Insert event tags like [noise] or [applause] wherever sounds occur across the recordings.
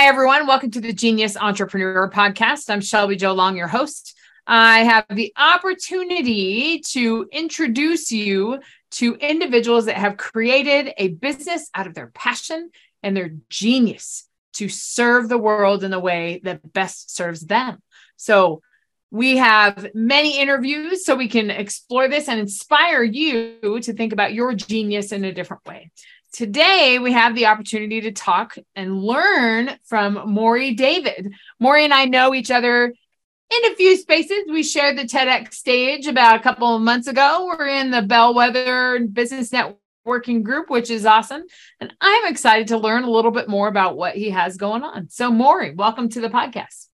Hi, everyone. Welcome to the Genius Entrepreneur Podcast. I'm Shelby Jo Long, your host. I have the opportunity to introduce you to individuals that have created a business out of their passion and their genius to serve the world in the way that best serves them. So, we have many interviews so we can explore this and inspire you to think about your genius in a different way. Today, we have the opportunity to talk and learn from Morry David. Morry and I know each other in a few spaces. We shared the TEDx stage about a couple of months ago. We're in the Bellwether Business Networking group, which is awesome. And I'm excited to learn a little bit more about what he has going on. So, Morry, welcome to the podcast.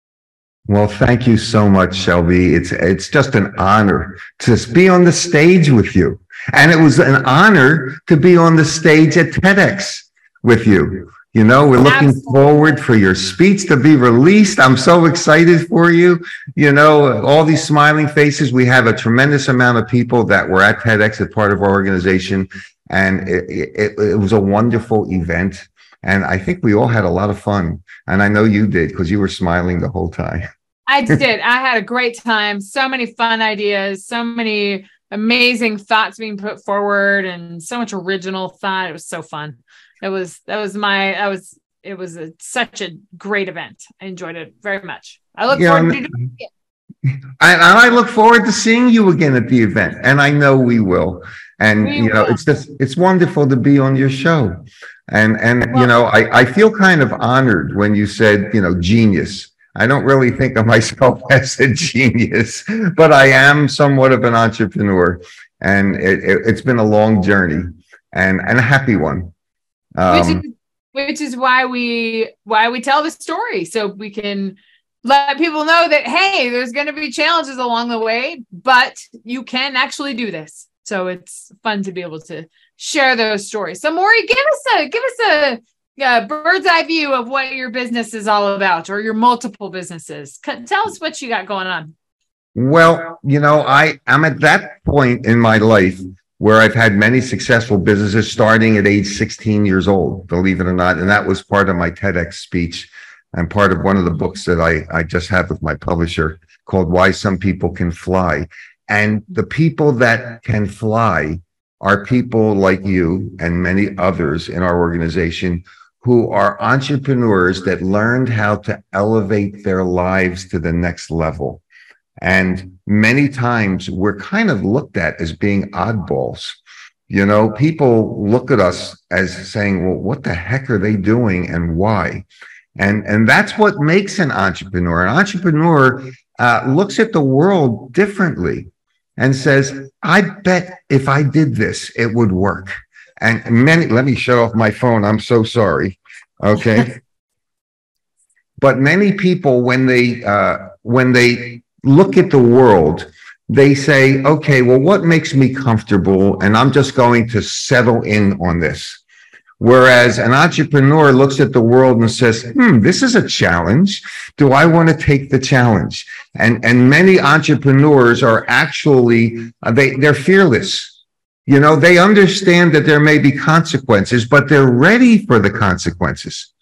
Well, thank you so much, Shelby. It's it's just an honor to be on the stage with you. And it was an honor to be on the stage at TEDx with you. You know, we're looking Absolutely. forward for your speech to be released. I'm so excited for you. You know, all these smiling faces. We have a tremendous amount of people that were at TEDx as part of our organization. And it, it, it was a wonderful event. And I think we all had a lot of fun. And I know you did because you were smiling the whole time. I did. I had a great time. So many fun ideas, so many amazing thoughts being put forward and so much original thought. It was so fun. It was that was my I was it was a, such a great event. I enjoyed it very much. I look yeah, forward to doing it. And I look forward to seeing you again at the event, and I know we will. And we you know, will. it's just it's wonderful to be on your show. And and well, you know, I I feel kind of honored when you said you know genius I don't really think of myself [laughs] as a genius, but I am somewhat of an entrepreneur, and it, has it, been a long journey and and a happy one. Um, which, is, which is why we why we tell the story so we can let people know that hey, there's going to be challenges along the way, but you can actually do this. So it's fun to be able to share those stories. So Morry, give us a give us a yeah, bird's eye view of what your business is all about or your multiple businesses. Tell us what you got going on. Well, you know, I I'm at that point in my life where I've had many successful businesses starting at age 16 years old, believe it or not. And that was part of my TEDx speech and part of one of the books that I, I just have with my publisher called Why Some People Can Fly. And the people that can fly are people like you and many others in our organization who are entrepreneurs that learned how to elevate their lives to the next level. And many times we're kind of looked at as being oddballs. You know, people look at us as saying, well, what the heck are they doing and why? And, and that's what makes an entrepreneur. An entrepreneur uh, looks at the world differently and says, I bet if I did this, it would work. And many, let me shut off my phone. I'm so sorry. Okay. [laughs] but many people, when they, uh, when they look at the world, they say, okay, well, what makes me comfortable? And I'm just going to settle in on this. Whereas an entrepreneur looks at the world and says, hmm, this is a challenge. Do I want to take the challenge? And, and many entrepreneurs are actually, uh, they, they're fearless you know, they understand that there may be consequences, but they're ready for the consequences.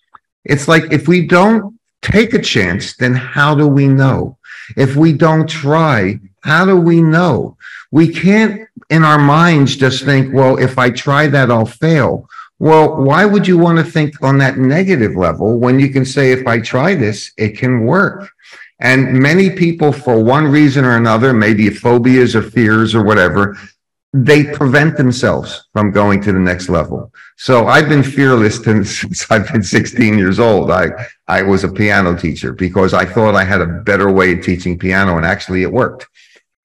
It's like if we don't take a chance, then how do we know? If we don't try, how do we know? We can't in our minds just think, well, if I try that, I'll fail. Well, why would you want to think on that negative level when you can say, if I try this, it can work? And many people, for one reason or another, maybe phobias or fears or whatever, they prevent themselves from going to the next level. So I've been fearless [laughs] since I've been 16 years old. I, I was a piano teacher because I thought I had a better way of teaching piano and actually it worked.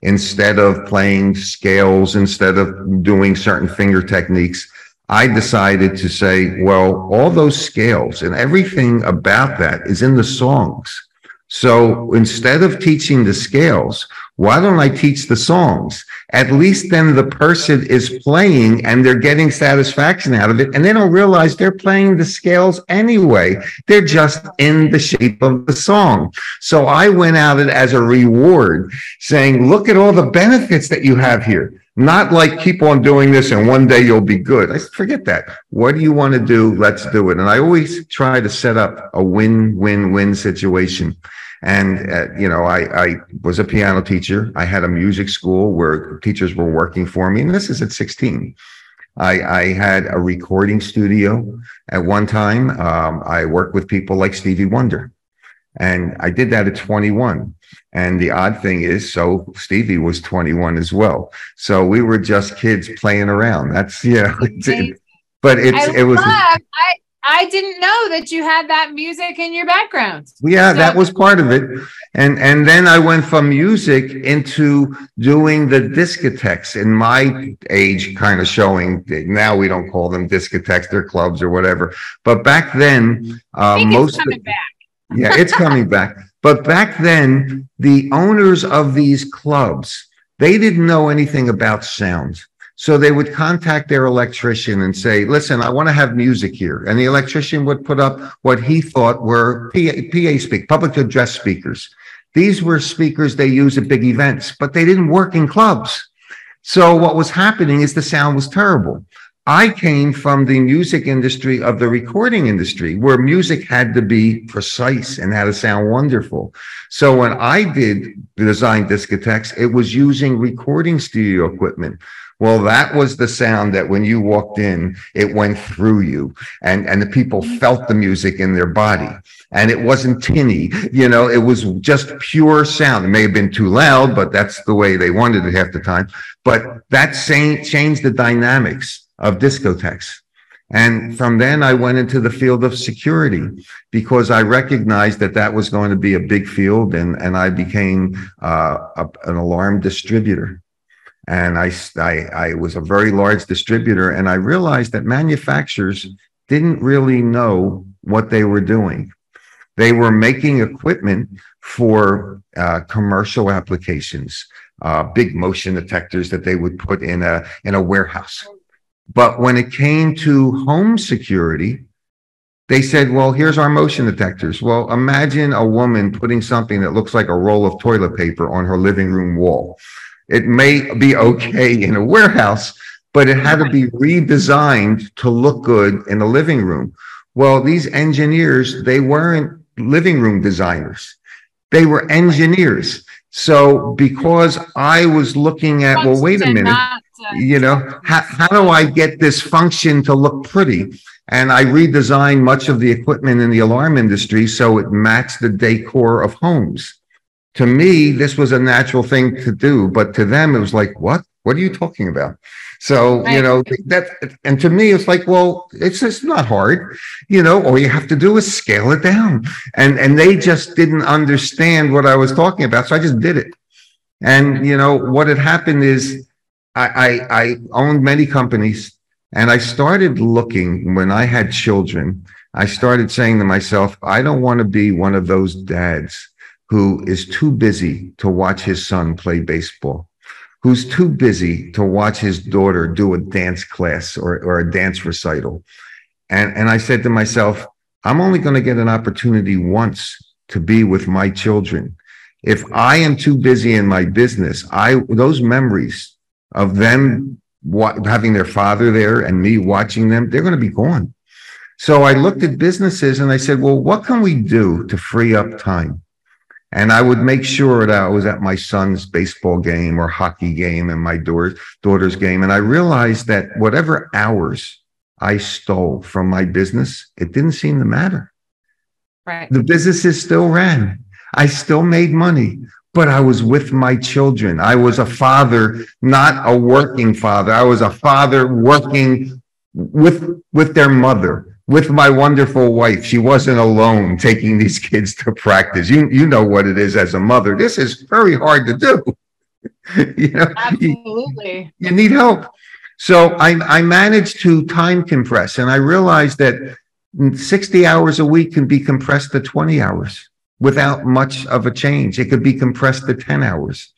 Instead of playing scales, instead of doing certain finger techniques, I decided to say, well, all those scales and everything about that is in the songs. So instead of teaching the scales, why don't I teach the songs? At least then the person is playing and they're getting satisfaction out of it. And they don't realize they're playing the scales anyway. They're just in the shape of the song. So I went out it as a reward saying, look at all the benefits that you have here. Not like keep on doing this and one day you'll be good. I said, forget that. What do you want to do? Let's do it. And I always try to set up a win, win, win situation. And, uh, you know, I, I was a piano teacher. I had a music school where teachers were working for me. And this is at 16. I, I had a recording studio at one time. Um, I worked with people like Stevie Wonder. And I did that at 21. And the odd thing is, so Stevie was 21 as well. So we were just kids playing around. That's, yeah. [laughs] but it's, I it was. Love, I, I didn't know that you had that music in your background. Yeah, so, that was part of it. And and then I went from music into doing the discotheques in my age kind of showing now we don't call them discotheques, they're clubs or whatever. But back then uh most coming back. yeah, it's coming back. But back then, the owners of these clubs, they didn't know anything about sound. So they would contact their electrician and say, listen, I want to have music here. And the electrician would put up what he thought were PA, PA speak, public address speakers. These were speakers they use at big events, but they didn't work in clubs. So what was happening is the sound was terrible. I came from the music industry of the recording industry where music had to be precise and had to sound wonderful. So when I did design discotheques, it was using recording studio equipment. Well, that was the sound that when you walked in, it went through you and, and the people felt the music in their body. And it wasn't tinny, you know, it was just pure sound. It may have been too loud, but that's the way they wanted it half the time. But that same, changed the dynamics of discotheques. And from then I went into the field of security because I recognized that that was going to be a big field and, and I became uh, a, an alarm distributor and I, I, I was a very large distributor and i realized that manufacturers didn't really know what they were doing they were making equipment for uh, commercial applications uh, big motion detectors that they would put in a in a warehouse but when it came to home security they said, well, here's our motion detectors. Well, imagine a woman putting something that looks like a roll of toilet paper on her living room wall. It may be okay in a warehouse, but it had to be redesigned to look good in a living room. Well, these engineers, they weren't living room designers. They were engineers. So because I was looking at, well, wait a minute, uh, you know, how, how do I get this function to look pretty? And I redesigned much of the equipment in the alarm industry so it matched the decor of homes to me, this was a natural thing to do, but to them, it was like, what? What are you talking about? So, right. you know, that, and to me, it's like, well, it's just not hard, you know, all you have to do is scale it down. And, and they just didn't understand what I was talking about. So I just did it. And, you know, what had happened is I, I, I owned many companies and I started looking when I had children. I started saying to myself, I don't want to be one of those dads who is too busy to watch his son play baseball, who's too busy to watch his daughter do a dance class or, or a dance recital. And, and I said to myself, I'm only going to get an opportunity once to be with my children. If I am too busy in my business, I those memories of them what, having their father there and me watching them, they're going to be gone. So I looked at businesses and I said, well, what can we do to free up time? And I would make sure that I was at my son's baseball game or hockey game and my daughter's game. And I realized that whatever hours I stole from my business, it didn't seem to matter. Right. The businesses still ran. I still made money, but I was with my children. I was a father, not a working father. I was a father working with, with their mother with my wonderful wife. She wasn't alone taking these [laughs] kids to practice. You you know what it is as a mother. This is very hard to do. [laughs] you know, absolutely. You, you, need help. So I, I managed to time compress and I realized that 60 hours a week can be compressed to 20 hours without much of a change. It could be compressed to 10 hours.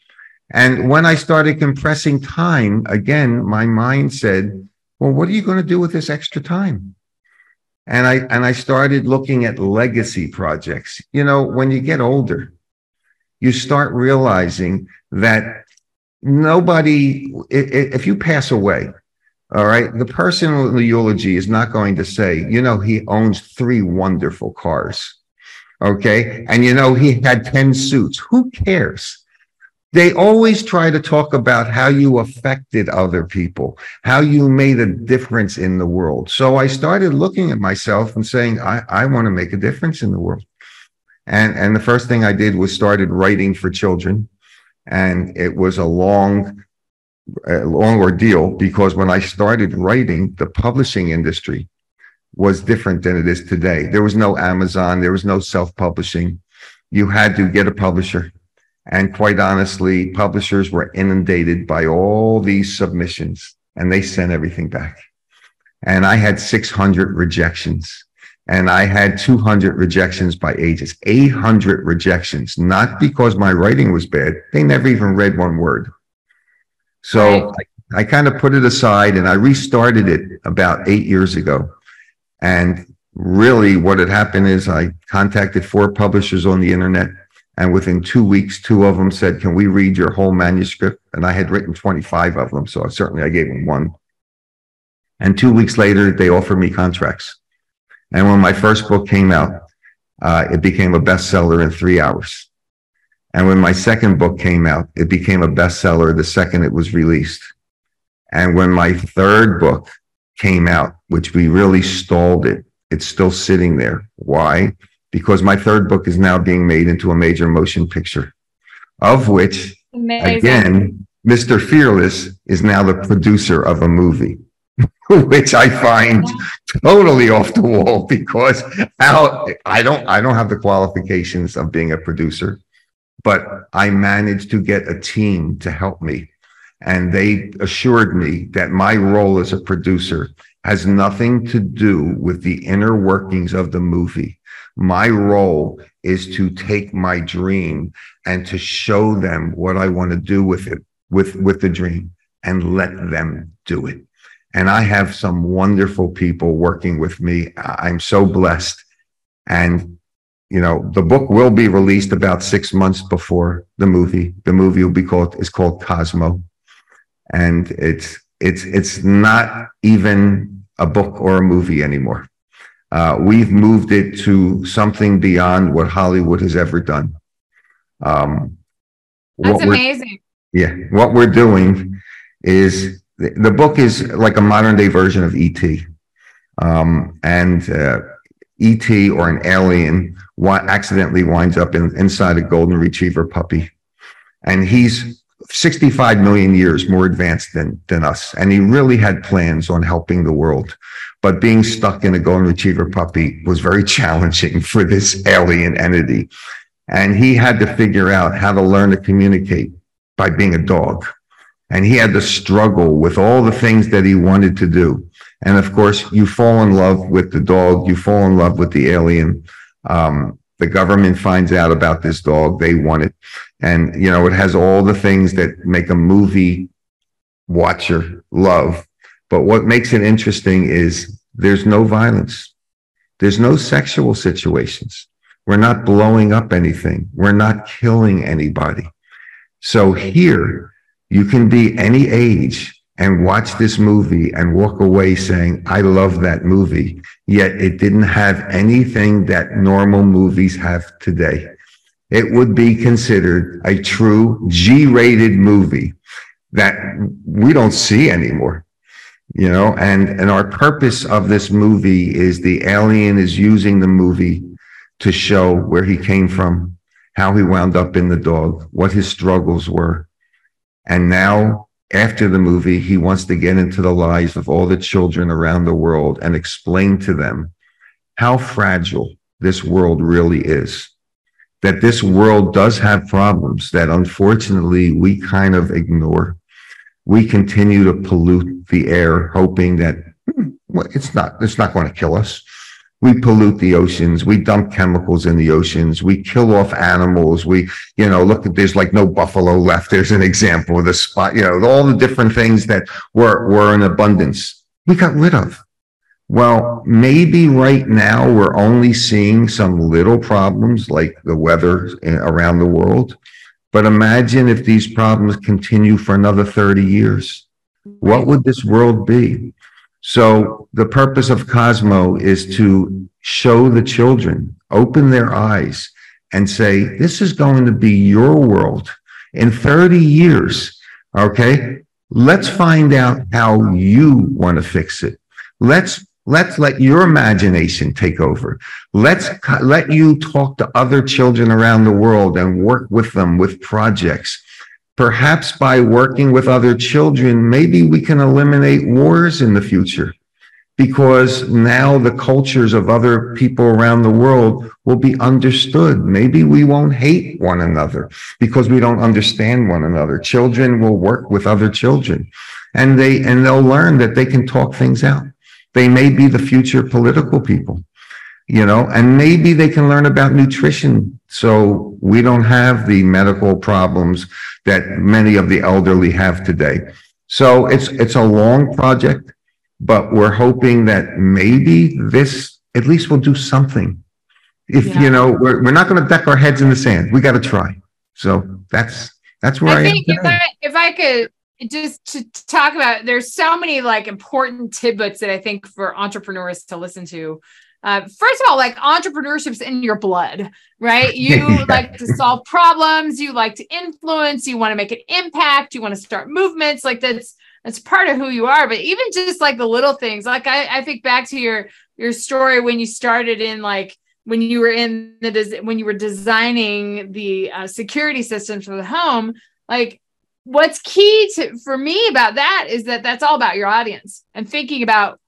And when I started compressing time, again, my mind said, well, what are you going to do with this extra time? And I, and I started looking at legacy projects. You know, when you get older, you start realizing that nobody, if you pass away, all right, the person in the eulogy is not going to say, you know, he owns three wonderful cars. Okay. And you know, he had 10 suits. Who cares? They always try to talk about how you affected other people, how you made a difference in the world. So I started looking at myself and saying, I, I want to make a difference in the world. And, and the first thing I did was started writing for children. And it was a long, a long ordeal because when I started writing, the publishing industry was different than it is today. There was no Amazon, there was no self publishing. You had to get a publisher. And quite honestly, publishers were inundated by all these submissions and they sent everything back. And I had 600 rejections and I had 200 rejections by agents, 800 rejections, not because my writing was bad. They never even read one word. So right. I, I kind of put it aside and I restarted it about eight years ago. And really what had happened is I contacted four publishers on the internet and within two weeks, two of them said, can we read your whole manuscript? And I had written 25 of them. So certainly I gave them one. And two weeks later, they offered me contracts. And when my first book came out, uh, it became a bestseller in three hours. And when my second book came out, it became a bestseller the second it was released. And when my third book came out, which we really stalled it, it's still sitting there. Why? Because my third book is now being made into a major motion picture, of which, Amazing. again, Mr. Fearless is now the producer of a movie. [laughs] which I find totally off the wall because how I don't I don't have the qualifications of being a producer, but I managed to get a team to help me. And they assured me that my role as a producer has nothing to do with the inner workings of the movie. My role is to take my dream and to show them what I want to do with it, with, with the dream and let them do it. And I have some wonderful people working with me. I'm so blessed. And, you know, the book will be released about six months before the movie. The movie will be called, is called Cosmo. And it's, it's, it's not even a book or a movie anymore. Uh, we've moved it to something beyond what Hollywood has ever done. Um, That's amazing. Yeah. What we're doing is the, book is like a modern day version of ET. Um, and uh, ET or an alien accidentally winds up in, inside a golden retriever puppy. And he's 65 million years more advanced than, than us. And he really had plans on helping the world. But being stuck in a golden retriever puppy was very [laughs] challenging for this alien entity. And he had to figure out how to learn to communicate by being a dog and he had to struggle with all the things that he wanted to do. And of course, you fall in love with the dog, you fall in love with the alien. Um, the government finds out about this dog, they want it. And, you know, it has all the things that make a movie watcher love. But what makes it interesting is there's no violence, there's no sexual situations. We're not blowing up anything, we're not killing anybody. So here, you can be any age and watch this movie and walk away saying, I love that movie. Yet it didn't have anything that normal movies have today. It would be considered a true G rated movie that we don't see anymore. You know, and, and our purpose of this movie is the alien is using the movie to show where he came from, how he wound up in the dog, what his struggles were and now, after the movie, he wants to get into the lives of all the children around the world and explain to them how fragile this world really is. That this world does have problems that unfortunately we kind of ignore. we continue to pollute the air, hoping that hmm, well, it's not, it's not going to kill us. We pollute the oceans. We dump chemicals in the oceans. We kill off animals. We, you know, look at there's like no buffalo left. There's an example of the spot, you know, all the different things that were, were in abundance. We got rid of. Well, maybe right now we're only seeing some little problems like the weather eh, around the world. But imagine if these problems continue for another 30 years. What would this world be? So the purpose of Cosmo is to show the children, open their eyes and say, this is going to be your world in 30 years. Okay. Let's find out how you want to fix it. Let's Let's let your imagination take over. Let's let you talk to other children around the world and work with them with projects. Perhaps by working with other children, maybe we can eliminate wars in the future because now the cultures of other people around the world will be understood. Maybe we won't hate one another because we don't understand one another. Children will work with other children and they, and they'll learn that they can talk things out. They may be the future political people, you know, and maybe they can learn about nutrition. So we don't have the medical problems that many of the elderly have today. So it's, it's a long project, but we're hoping that maybe this at least will do something. If, Yeah. you know, we're, we're not going to duck our heads in the sand. We got to try. So that's, that's where I I am think if. I if I could just to talk about there's so many like important tidbits that I think for entrepreneurs to listen to. Uh, first of all, like entrepreneurship's in your blood, right? [laughs] You like to solve problems, you like to influence, you want to make an impact, you want to start movements. Like that's that's part of who you are. But even just like the little things, like I, I think back to your your story when you started in like when you were in the des- when you were designing the uh, security systems for the home like what's key to for me about that is that that's all about your audience and thinking about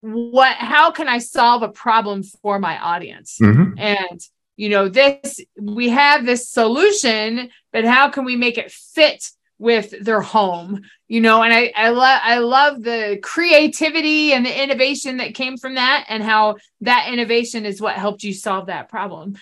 what how can i solve a problem for my audience? Mhm. and you know this we have this solution but how can we make it fit with their home? You know and i i love i love the creativity and the innovation that came from that and how that innovation is what helped you solve that problem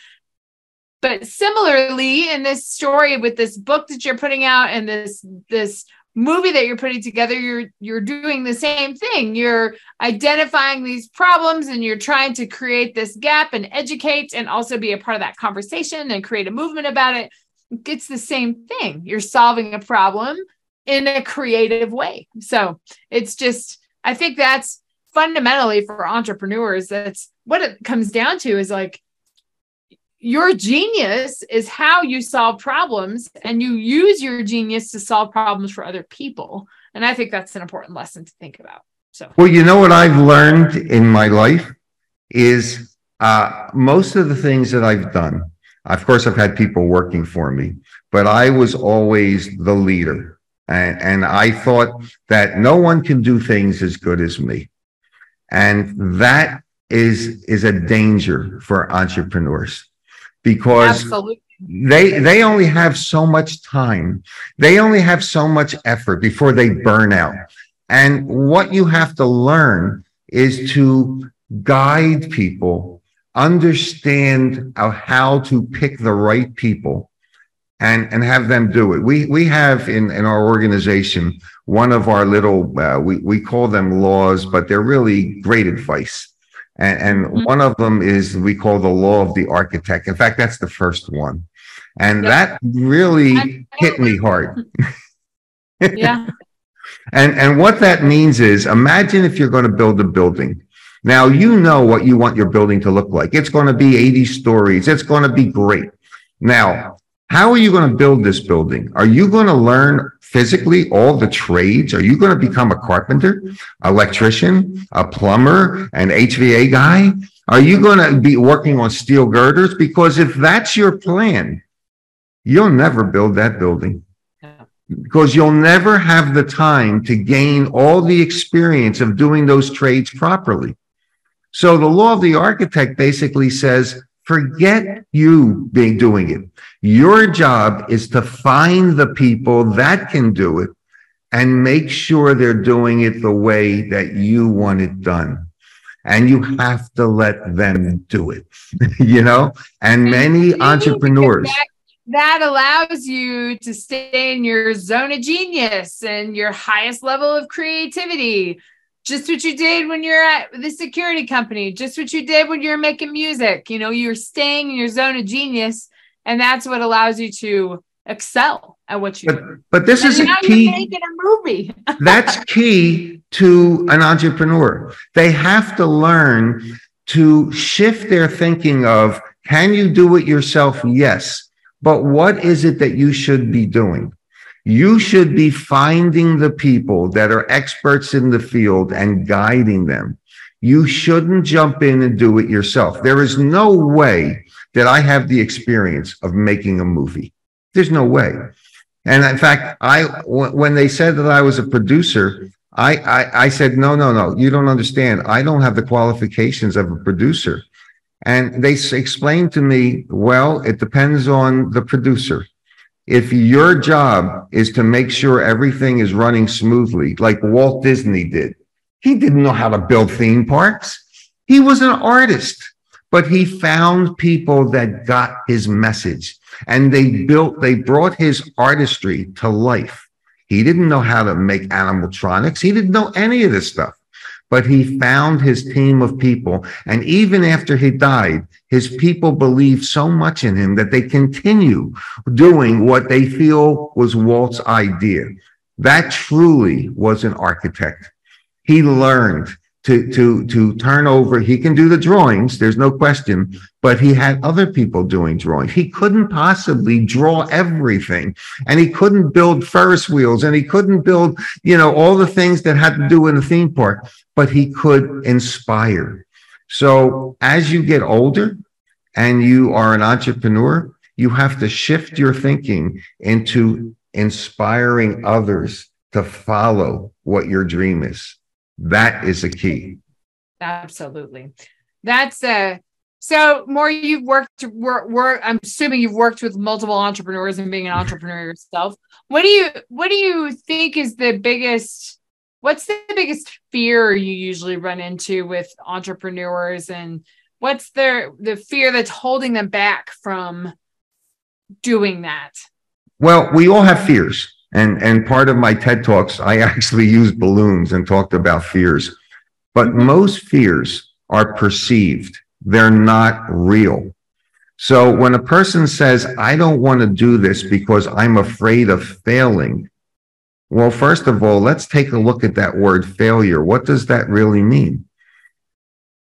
but similarly in this story with this book that you're putting out and this this movie that you're putting together you're you're doing the same thing. You're identifying these problems and you're trying to create this gap and educate and also be a part of that conversation and create a movement about it. It's the same thing. You're solving a problem in a creative way. So it's just i think that's fundamentally for entrepreneurs that's what it comes down to is like your genius is how you solve problems and you use your genius to solve problems for other people and i think that's an important lesson to think about so Well, you know what I've learned in my life is uh, most of the things that I've done. Of course, I've had people working for me, but I was always the leader. And, and I thought that no one can do things as good as me. And that is, is a danger for entrepreneurs because absolutely. they they only have so much time. They only have so much effort before they burn out. And what you have to learn is to guide people understand how- to pick the right people and and have them do it. We we have in in our organization one of our little uh, we we call them laws but they're really great advice and, and Mhm. one of them is we call the law of the architect. In fact, that's the first one. And Yeah. that really hit me hard. [laughs] yeah [laughs] And, and what that means is imagine if you're going to build a building. Now, you know what you want your building to look like. It's going to be 80 stories. It's going to be great. Now, how are you going to build this building? Are you going to learn physically all the trades? Are you going to become a carpenter, electrician, a plumber, an HVA guy? Are you going to be working on steel girders? Because if that's your plan, you'll never build that building because you'll never have the time to gain all the experience of doing those trades properly. So the law of the architect basically says, forget you being doing it. Your job is to find the people that can do it and make sure they're doing it the way that you want it done. And you have to let them do it, [laughs] you know? And many entrepreneurs. That, that allows you to stay in your zone of genius and your highest level of creativity. Just what you did when you're at the security company, just what you did when you're making music. You know, you're staying in your zone of genius. And that's what allows you to excel at what you but, do. But this and is a key. You're making a movie. [laughs] that's key to an entrepreneur. They have to learn to shift their thinking of, can you do it yourself? Yes. But what is it that you should be doing? You should be finding the people that are experts in the field and guiding them. You shouldn't jump in and do it yourself. There is no way that I have the experience of making a movie. There's no way. And in fact, I when they said that I was a producer, I, I, I said, no, no, no, you don't understand. I don't have the qualifications of a producer. And they explained to me, well, it depends on the producer. If your job is to make sure everything is running smoothly, like Walt Disney did, he didn't know how to build theme parks. He was an artist, but he found people that got his message and they built, they brought his artistry to life. He didn't know how to make animatronics. He didn't know any of this stuff but he found his team of people. And even after he died, his people believed so much in him that they continue doing what they feel was Walt's idea. That truly was an architect. He learned to, to, to turn over. He can do the drawings. There's no question, but he had other people doing drawings. He couldn't possibly draw everything and he couldn't build Ferris wheels and he couldn't build, you know, all the things that had to do in a theme park, but he could inspire. So as you get older and you are an entrepreneur, you have to shift your thinking into inspiring others to follow what your dream is. That is a key. Absolutely. That's a so more you've worked work, work I'm assuming you've worked with multiple entrepreneurs and being an [laughs] entrepreneur yourself. What do you what do you think is the biggest what's the biggest fear you usually run into with entrepreneurs and what's their the fear that's holding them back from doing that? Well, we all have fears. And, and part of my TED Talks, I [laughs] actually used balloons and talked about fears. But most fears are perceived. They're not real. So when a person says, I don't want to do this because I'm afraid of failing. Well, first of all, let's take a look at that word failure. What does that really mean?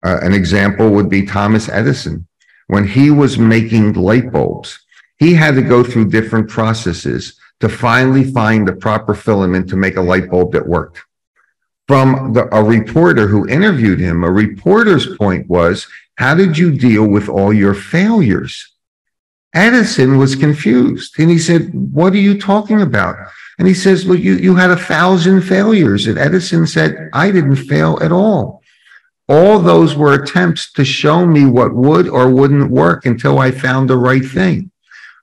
Uh, an example would be Thomas Edison. When he was making light bulbs, he had to go through different processes to finally find the proper filament to make a light bulb that worked. From the, a reporter who interviewed him, a reporter's point was, how did you deal with all your failures? Edison was confused and he said, what are you talking about? And he says, well, you, you had a thousand failures. And Edison said, I didn't fail at all. All those were attempts to show me what would or wouldn't work until I found the right thing.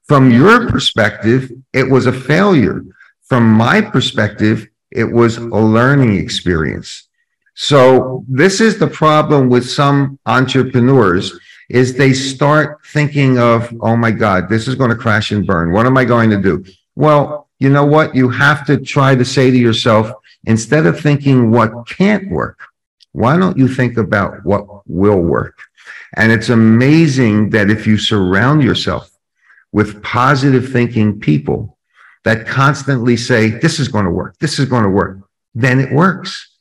From your perspective, it was a failure. From my perspective, it was a learning experience. So this is the problem with some entrepreneurs is they start thinking of, oh my God, this is going to crash and burn. What am I going to do? Well, you know what? You have to try to say to yourself, instead of thinking what can't work, why don't you think about what will work? And it's amazing that if you surround yourself with positive thinking people that constantly say, this is going to work, this is going to work, then it works.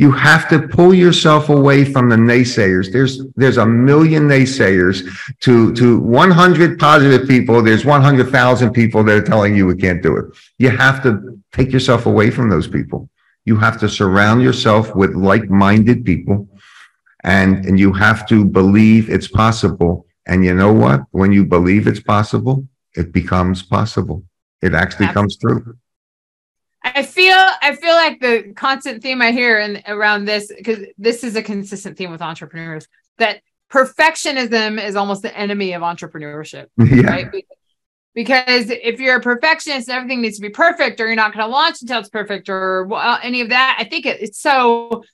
You have to pull yourself away from the naysayers. There's, there's a million naysayers to, to 100 positive people. There's 100,000 people that are telling you we can't do it. You have to take yourself away from those people. You have to surround yourself with like-minded people and, and you have to believe it's possible and you know what? When you believe it's possible, it becomes possible. It actually comes true. I feel I feel like the constant theme I hear and around this because this is a consistent theme with entrepreneurs that perfectionism is almost the enemy of entrepreneurship. [laughs] Yeah. Right? because if you're a perfectionist and everything needs to be perfect or you're not going to launch until it's perfect or well, any of that i think it, it's so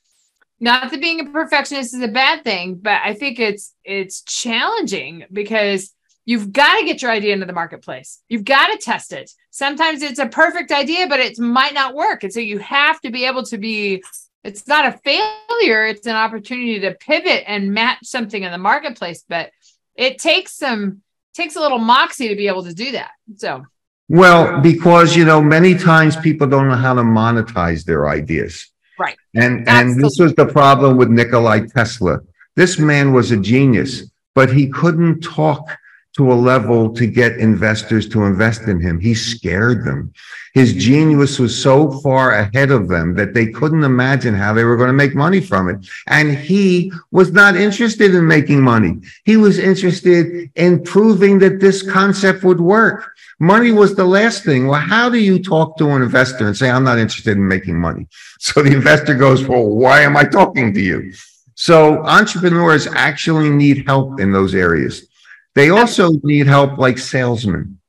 not that being a perfectionist is a bad thing but i think it's it's challenging because you've got to get your idea into the marketplace you've got to test it sometimes it's a perfect idea but it might not work and so you have to be able to be it's not a failure it's an opportunity to pivot and match something in the marketplace but it takes some takes a little moxie to be able to do that so Well, because, you know, many times people don't know how to monetize their ideas. Right. And, That's and this was the problem with Nikolai Tesla. This man was a genius, but he couldn't talk to a level to get investors to invest in him. He scared them. His genius was so far ahead of them that they couldn't imagine how they were going to make money from it. And he was not interested in making money. He was interested in proving that this concept would work. Money was the last thing. Well, how do you talk to an investor and say, I'm not interested in making money? [laughs] So the investor goes, Well, why am I talking to you? So entrepreneurs actually need help in those areas. They also need help like salesmen.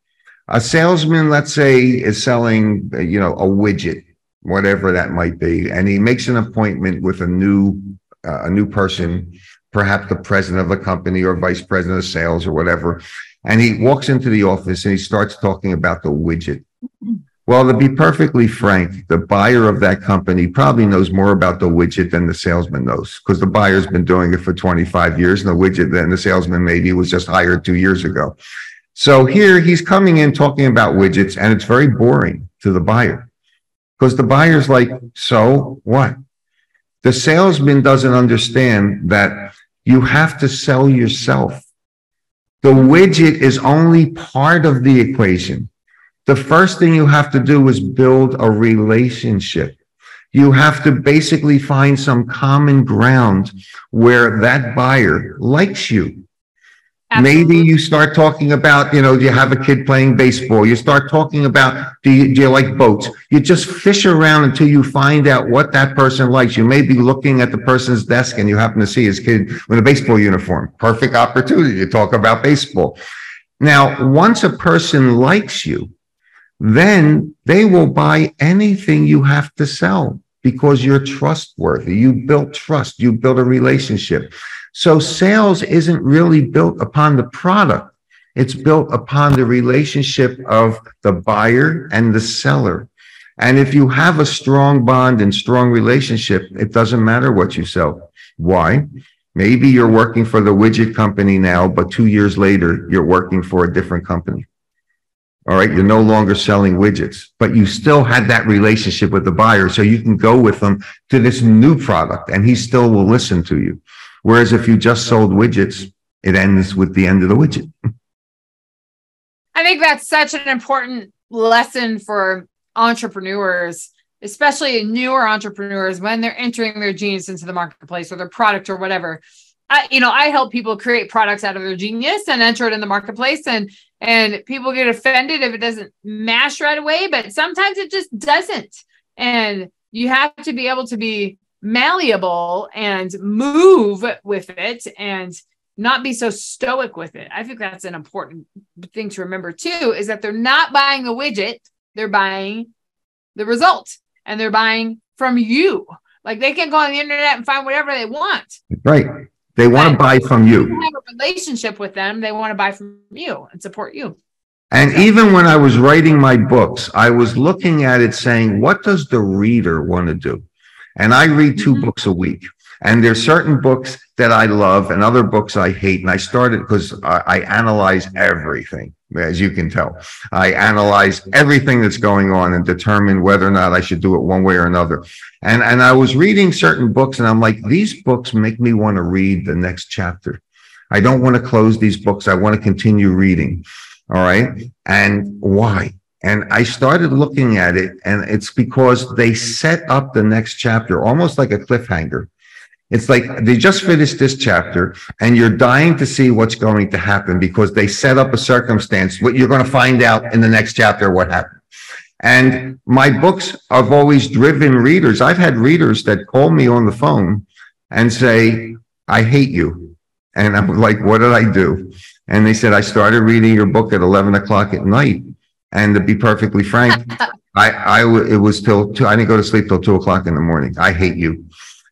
A salesman, let's say, is selling, you know, a widget, whatever that might be, and he makes an appointment with a new, uh, a new person, perhaps the president of a company or vice president of sales or whatever. And he walks into the office and he starts talking about the widget. Well, to be perfectly frank, the buyer of that company probably knows more about the widget than the salesman knows because the buyer's been doing it for 25 years and the widget then the salesman maybe was just hired two years ago. So here he's coming in talking about widgets and it's very boring to the buyer because the buyer's like, so what? The salesman doesn't understand that you have to sell yourself. The widget is only part of the equation. The first thing you have to do is build a relationship. You have to basically find some common ground where that buyer likes you. Maybe you start talking about, you know, do you have a kid playing baseball? You start talking about, do you, do you like boats? You just fish around until you find out what that person likes. You may be looking at the person's desk and you happen to see his kid with a baseball uniform. Perfect opportunity to talk about baseball. Now, once a person likes you, then they will buy anything you have to sell because you're trustworthy. You built trust. You built a relationship. So sales isn't really built upon the product. It's built upon the relationship of the buyer and the seller. And if you have a strong bond and strong relationship, it doesn't matter what you sell. Why? Maybe you're working for the widget company now, but two years later, you're working for a different company. All right. You're no longer selling widgets, but you still had that relationship with the buyer. So you can go with them to this new product and he still will listen to you. Whereas if you just sold widgets, it ends with the end of the widget. I think that's such an important lesson for entrepreneurs, especially newer entrepreneurs when they're entering their genius into the marketplace or their product or whatever. I, you know, I help people create products out of their genius and enter it in the marketplace, and and people get offended if it doesn't mash right away, but sometimes it just doesn't. And you have to be able to be malleable and move with it and not be so stoic with it. I think that's an important thing to remember too is that they're not buying a widget, they're buying the result and they're buying from you. Like they can go on the internet and find whatever they want. Right. They want to buy from You you. have a relationship with them, they want to buy from you and support you. And even when I was writing my books, I was looking at it saying, what does the reader want to do? And I read 2 Mhm. books a week. And there's certain books that I love and other books I hate. And I started because I, I analyze everything, as you can tell. I analyze everything that's going on and determine whether or not I should do it one way or another. And, and I was reading certain books and I'm like, these books make me want to read the next chapter. I don't want to close these books. I want to continue reading. All right. And why? And I started looking at it and it's because they set up the next chapter almost like a cliffhanger. It's like they just finished this chapter and you're dying to see what's going to happen because they set up a circumstance, what you're going to find out in the next chapter, what happened. And my books have always driven readers. I've had readers that call me on the phone and say, I hate you. And I'm like, what did I do? And they said, I started reading your book at 11 o'clock at night. And to be perfectly frank, [laughs] I, I, it was till two, I didn't go to sleep till two o'clock in the morning. I hate you.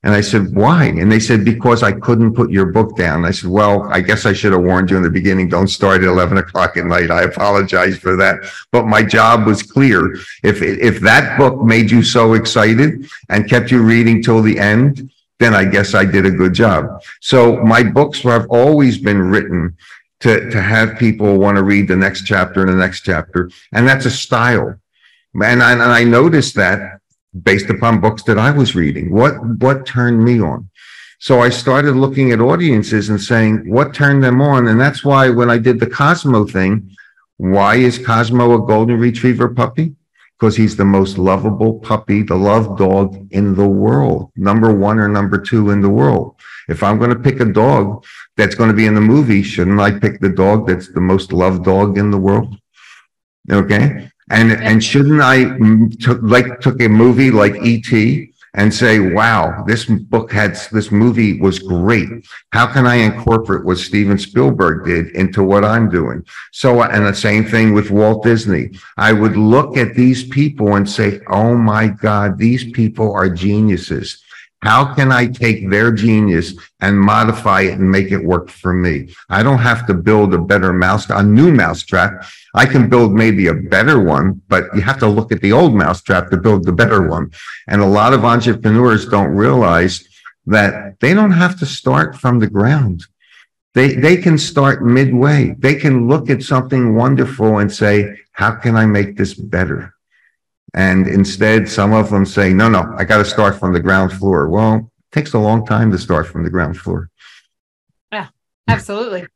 And I said, why? And they said, because I couldn't put your book down. I said, well, I guess I should have warned you in the beginning. Don't start at 11 o'clock at night. I apologize for that. But my job was clear. If, if that book made you so excited and kept you reading till the end, then I guess I did a good job. So my books have always been written to, to have people want to read the next chapter and the next chapter. And that's a style. And I, and I noticed that based upon books that I was reading. What, what turned me on? So I started looking at audiences and saying, what turned them on? And that's why when I did the Cosmo thing, why is Cosmo a golden retriever puppy? Because he's the most lovable puppy, the love dog in the world, number one or number two in the world. If I'm going to pick a dog that's going to be in the movie, shouldn't I pick the dog that's the most loved dog in the world? Okay. And, and shouldn't I mm, took, like, took a movie like E.T. and say, wow, this book had, this movie was great. How can I incorporate what Steven Spielberg did into what I'm doing? So, uh, and the same thing with Walt Disney. I would look at these people and say, oh my God, these people are geniuses. How can I take their genius and modify it and make it work for me? I don't have to build a better mouse, a new mousetrap. I can build maybe a better one, but you have to look at the old mousetrap to build the better one. And a lot of entrepreneurs don't realize that they don't have to start from the ground. They, they can start midway. They can look at something wonderful and say, how can I make this better? And instead, some of them say, no, no, I got to start from the ground floor. Well, it takes a long time to start from the ground floor. Yeah, absolutely.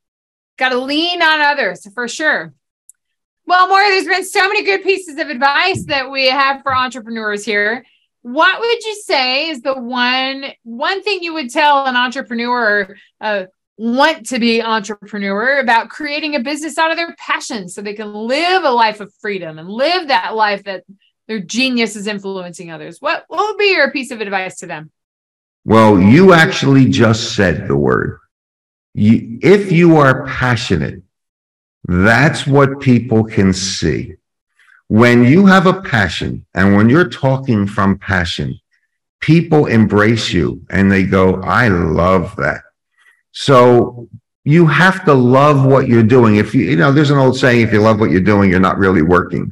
got to lean on others for sure. Well, Morry, there's been so many good pieces of advice that we have for entrepreneurs here. What would you say is the one one thing you would tell an entrepreneur uh, want to be entrepreneur about creating a business out of their passion so they can live a life of freedom and live that life that their genius is influencing others. What, what would be your piece of advice to them? Well, you actually just said the word. You, if you are passionate, that's what people can see. When you have a passion and when you're talking from passion, people embrace you and they go, I love that. So you have to love what you're doing. If you, you know, there's an old saying, if you love what you're doing, you're not really working.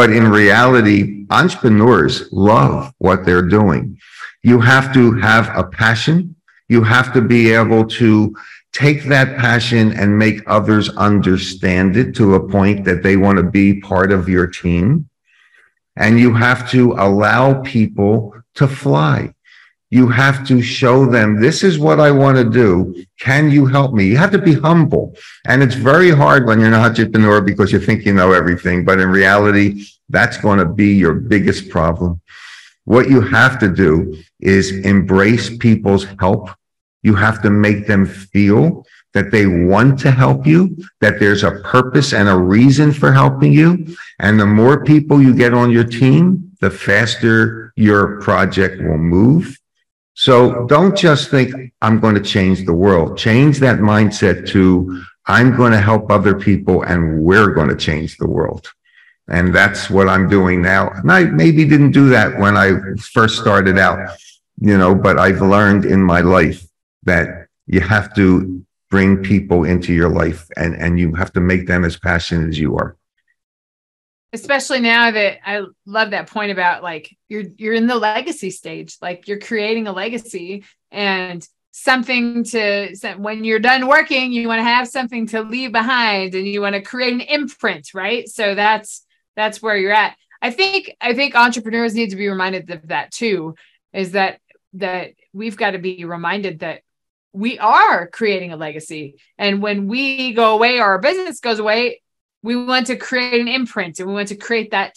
But in reality, entrepreneurs love what they're doing. You have to have a passion. You have to be able to take that passion and make others understand it to a point that they want to be part of your team. And you have to allow people to fly. You have to show them, this is what I want to do. Can you help me? You have to be humble. And it's very hard when you're an entrepreneur because you think you know everything. But in reality, that's going to be your biggest problem. What you have to do is embrace people's help. You have to make them feel that they want to help you, that there's a purpose and a reason for helping you. And the more people you get on your team, the faster your project will move so don't just think I'm going to change the world. Change that mindset to I'm going to help other people and we're going to change the world. And that's what I'm doing now. And I maybe didn't do that when I first started out, you know, but I've learned in my life that you have to bring people into your life and, and you have to make them as passionate as you are especially now that I love that point about like you're you're in the legacy stage, like you're creating a legacy and something to when you're done working, you want to have something to leave behind and you want to create an imprint, right? So that's that's where you're at. I think I think entrepreneurs need to be reminded of that too, is that that we've got to be reminded that we are creating a legacy. And when we go away or our business goes away, we want to create an imprint and we want to create that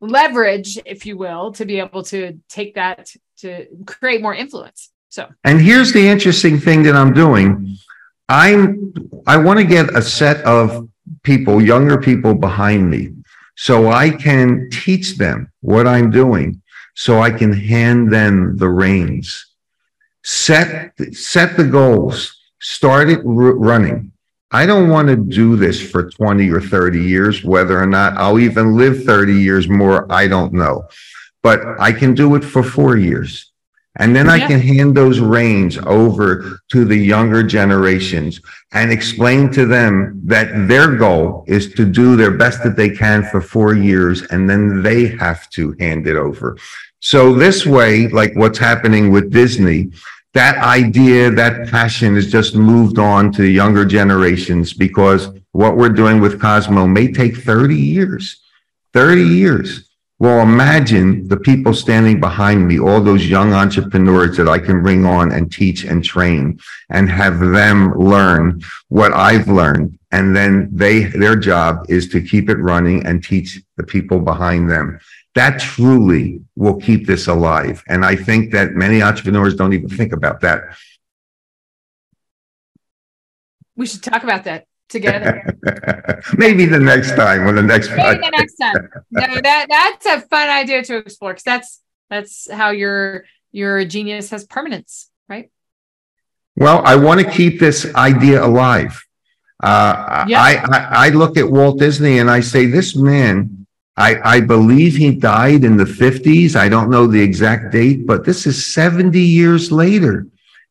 leverage if you will to be able to take that to create more influence. So. And here's the interesting thing that i'm doing. I'm i want to get a set of people younger people behind me so i can teach them what i'm doing so i can hand them the reins. Set set the goals. Start it r- running. I don't want to do this for 20 or 30 years, whether or not I'll even live 30 years more, I don't know. But I can do it for four years. And then I can hand those reins over to the younger generations and explain to them that their goal is to do their best that they can for four years, and then they have to hand it over. So this way, like what's happening with Disney, that idea, that passion has just moved on to younger generations because what we're doing with Cosmo may take 30 years. 30 years. Well, imagine the people standing behind me, all those young entrepreneurs that I can bring on and teach and train and have them learn what I've learned. And then they, their job is to keep it running and teach the people behind them. That truly will keep this alive. And I think that many entrepreneurs don't even think about that. We should talk about that together. [laughs] Maybe the next time or the next Maybe the next time. No, that that's a fun idea to explore because that's that's how your your genius has permanence, right? Well, I want to keep this idea alive. Uh, Yeah. I, I, I look at Walt Disney and I say, this man, I, I believe he died in the fifties. I don't know the exact date, but this is 70 years later.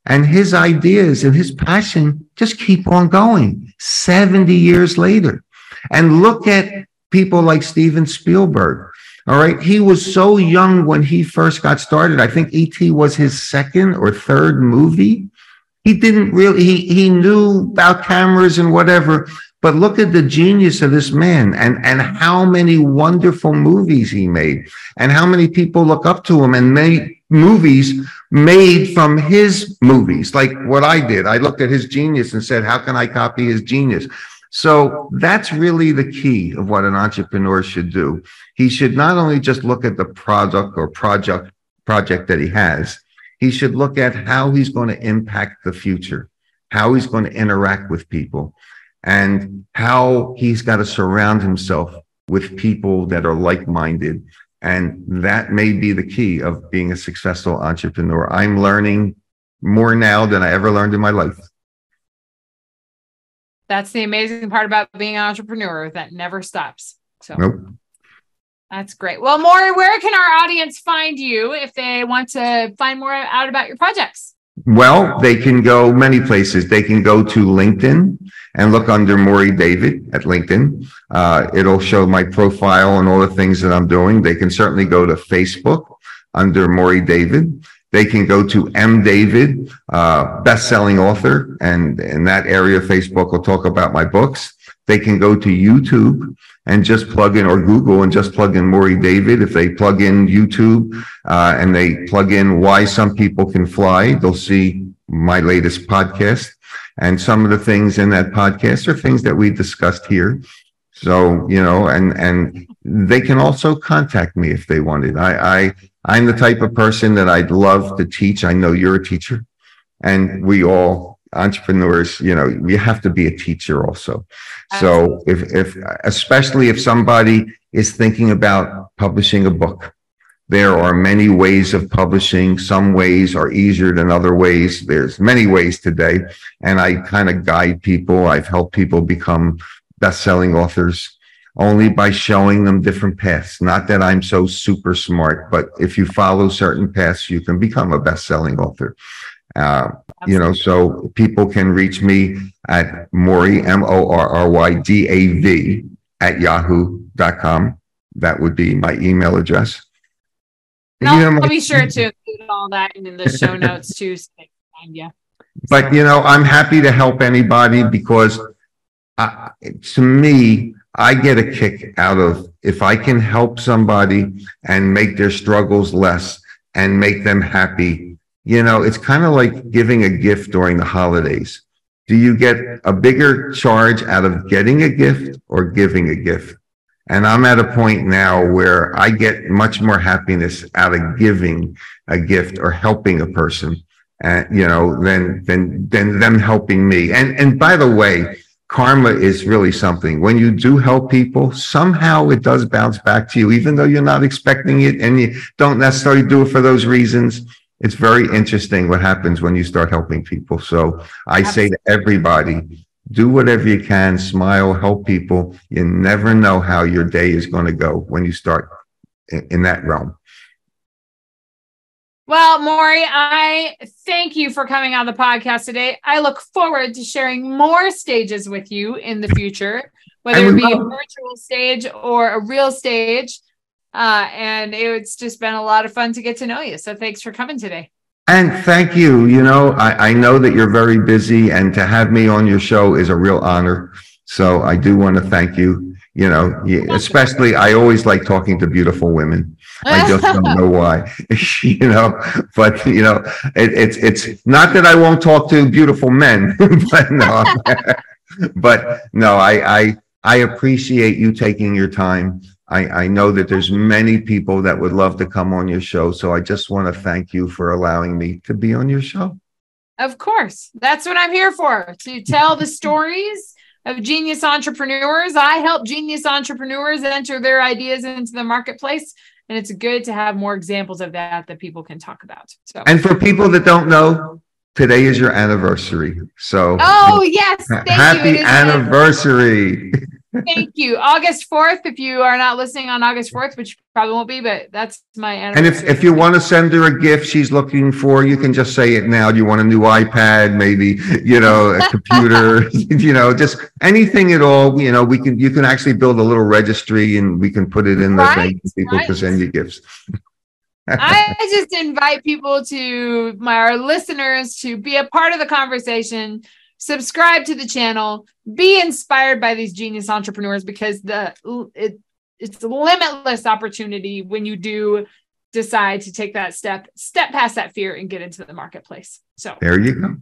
And his ideas and his passion just keep on going 70 years later. And look at people like Steven Spielberg. All right. He was so young when he first got started. I think E.T. was his second or third movie he didn't really he he knew about cameras and whatever but look at the genius of this man and and how many wonderful movies he made and how many people look up to him and made movies made from his movies. Like what i did. I looked at his genius and said how can i copy his genius? So that's really the key of what an entrepreneur should do. He should not only just look at the product or project project that he has he should look at how he's going to impact the future, how he's going to interact with people, and how he's got to surround himself with people that are like minded. And that may be the key of being a successful entrepreneur. I'm learning more now than I ever learned in my life. That's the amazing part about being an entrepreneur that never stops. So Nope. that's great. Well, Morry, where can our audience find you if they want to find more out about your projects? Well, they can go many places. They can go to LinkedIn and look under Morry David at LinkedIn. Uh, it'll show my profile and all the things that I'm doing. They can certainly go to Facebook under Morry David. They can go to M. David, uh, best-selling author, and in that area, Facebook will talk about my books. They can go to YouTube and just plug in or Google and just plug in Morry David. If they plug in YouTube uh, and they plug in why some people can fly, they'll see my latest podcast. And some of the things in that podcast are things that we discussed here. So, you know, and, and they can also contact me if they wanted. I, I, I'm the type of person that I'd love to teach. I know you're a teacher and we all entrepreneurs, you know, you have to be a teacher also. So if, if, especially if somebody is thinking about publishing a book, there are many ways of publishing. Some ways are easier than other ways. There's many ways today. And I kind of guide people. I've helped people become best-selling authors only by showing them different paths. Not that I'm so super smart, but if you follow certain paths, you can become a best-selling author. Uh, you know, so people can reach me at Morry, M O R R Y D A V at yahoo.com. That would be my email address. And I'll, You know, I'll be sure to include all that in the show notes too. So they can find you. But you know, I'm happy to help anybody because I, to me, I get a kick out of if I can help somebody and make their struggles less and make them happy. You know, it's kind of like giving a gift during the holidays. Do you get a bigger charge out of getting a gift or giving a gift? And I'm at a point now where I get much more happiness out of giving a gift or helping a person uh, you know, than than than them helping me. And and by the way, karma is really something. When you do help people, somehow it does bounce back to you, even though you're not expecting it and you don't necessarily do it for those reasons. It's very interesting what happens when you start helping people. So I say to everybody, do whatever you can, smile, help people. You never know how your day is going to go when you start in, in that realm. Well, Morry, I thank you for coming on the podcast today. I look forward to sharing more stages with you in the future, whether it be a virtual stage or a real stage. Uh, and it's just been a lot of fun to get to know you. So thanks for coming today. And thank you. You know, I, I know that you're very busy, and to have me on your show is a real honor. So I do want to thank you. You know, especially I always like talking to beautiful women. I just don't [laughs] know why, [laughs] you know. But you know, it, it's it's not that I won't talk to beautiful men, [laughs] but no, but no, I I I appreciate you taking your time. I, I know that there's many people that would love to come on your show. So I just want to thank you for allowing me to be on your show. Of course. That's what I'm here for to tell the stories of genius entrepreneurs. I help genius entrepreneurs enter their ideas into the marketplace. And it's good to have more examples of that that people can talk about. So, and for people that don't know, today is your anniversary. So, oh, yes. happy anniversary. [laughs] Thank you. August 4th, if you are not listening on August 4th, which probably won't be, but that's my And if, if you want to send her a gift she's looking for, you can just say it now. Do you want a new iPad, maybe, you know, a computer, [laughs] you know, just anything at all, you know, we can, you can actually build a little registry and we can put it in the right, thing for people right. to send you gifts. I [laughs] just invite people to my our listeners to be a part of the conversation subscribe to the channel, be inspired by these genius entrepreneurs because the it, it's limitless opportunity when you do decide to take that step, step past that fear and get into the marketplace. So there you go.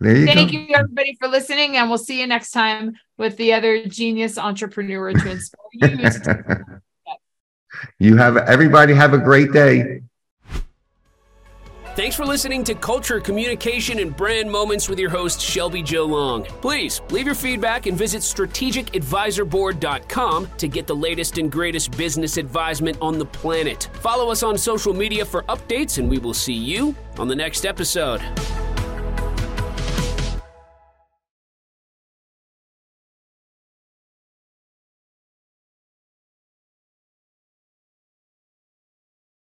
There you Thank go. you everybody for listening, and we'll see you next time with the other genius entrepreneur to inspire you. [laughs] you have everybody have a great day. Thanks for listening to Culture, Communication, and Brand Moments with your host, Shelby Jo Long. Please leave your feedback and visit strategicadvisorboard.com to get the latest and greatest business advisement on the planet. Follow us on social media for updates, and we will see you on the next episode.